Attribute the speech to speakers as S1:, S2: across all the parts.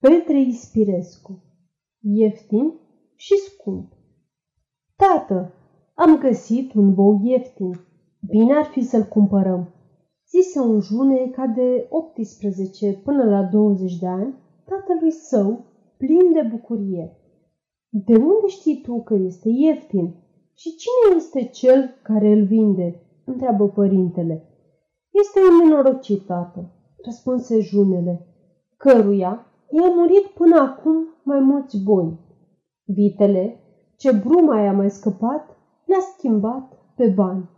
S1: Petre Ispirescu Ieftin și scump Tată, am găsit un bou ieftin. Bine ar fi să-l cumpărăm, zise un june ca de 18 până la 20 de ani, tatălui său, plin de bucurie. De unde știi tu că este ieftin? Și cine este cel care îl vinde? întreabă părintele. Este un nenorocit, tată, răspunse junele, căruia i-a murit până acum mai mulți boi. Vitele, ce bruma i-a mai scăpat, le-a schimbat pe bani.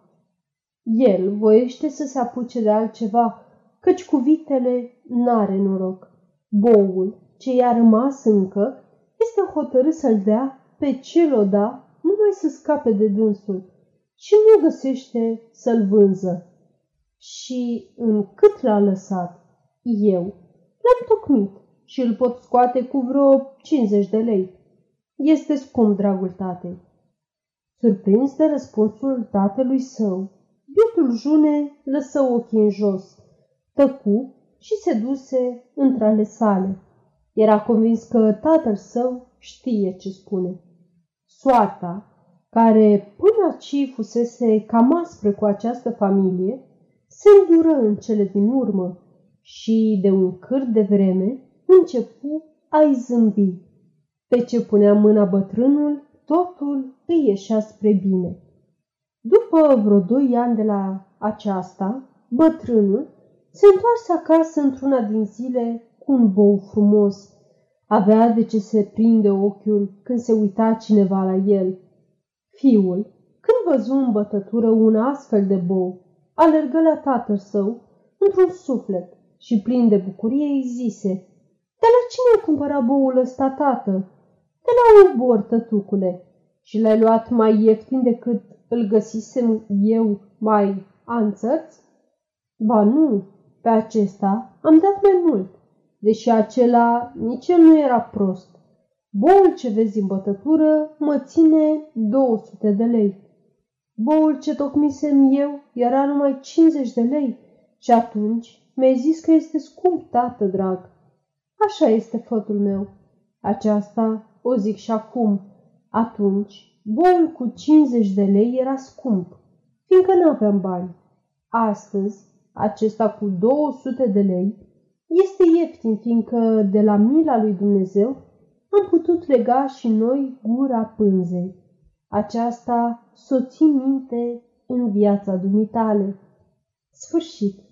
S1: El voiește să se apuce de altceva, căci cu vitele n-are noroc. Boul, ce i-a rămas încă, este hotărât să-l dea pe cel o da, numai să scape de dânsul și nu găsește să-l vânză. Și în cât l-a lăsat, eu l-am tocmit și îl pot scoate cu vreo 50 de lei. Este scump, dragul tatei. Surprins de răspunsul tatălui său, bietul June lăsă ochii în jos, tăcu și se duse între ale sale. Era convins că tatăl său știe ce spune. Soarta, care până aici fusese cam aspră cu această familie, se îndură în cele din urmă și de un câr de vreme începu a-i zâmbi. Pe ce punea mâna bătrânul, totul îi ieșea spre bine. După vreo doi ani de la aceasta, bătrânul se întoarse acasă într-una din zile cu un bou frumos. Avea de ce se prinde ochiul când se uita cineva la el. Fiul, când văzu în bătătură un astfel de bou, alergă la tatăl său într-un suflet și plin de bucurie îi zise – de la cine ai cumpărat boul ăsta, tată? De la un bor, tătucule. Și l-ai luat mai ieftin decât îl găsisem eu mai anțărți? Ba nu, pe acesta am dat mai mult, deși acela nici el nu era prost. Boul ce vezi în bătătură mă ține 200 de lei. Boul ce tocmisem eu era numai 50 de lei și atunci mi-ai zis că este scump, tată drag. Așa este fătul meu. Aceasta o zic și acum. Atunci, boul cu 50 de lei era scump, fiindcă nu aveam bani. Astăzi, acesta cu 200 de lei este ieftin, fiindcă de la mila lui Dumnezeu am putut lega și noi gura pânzei. Aceasta s-o țin minte în viața dumitale. Sfârșit.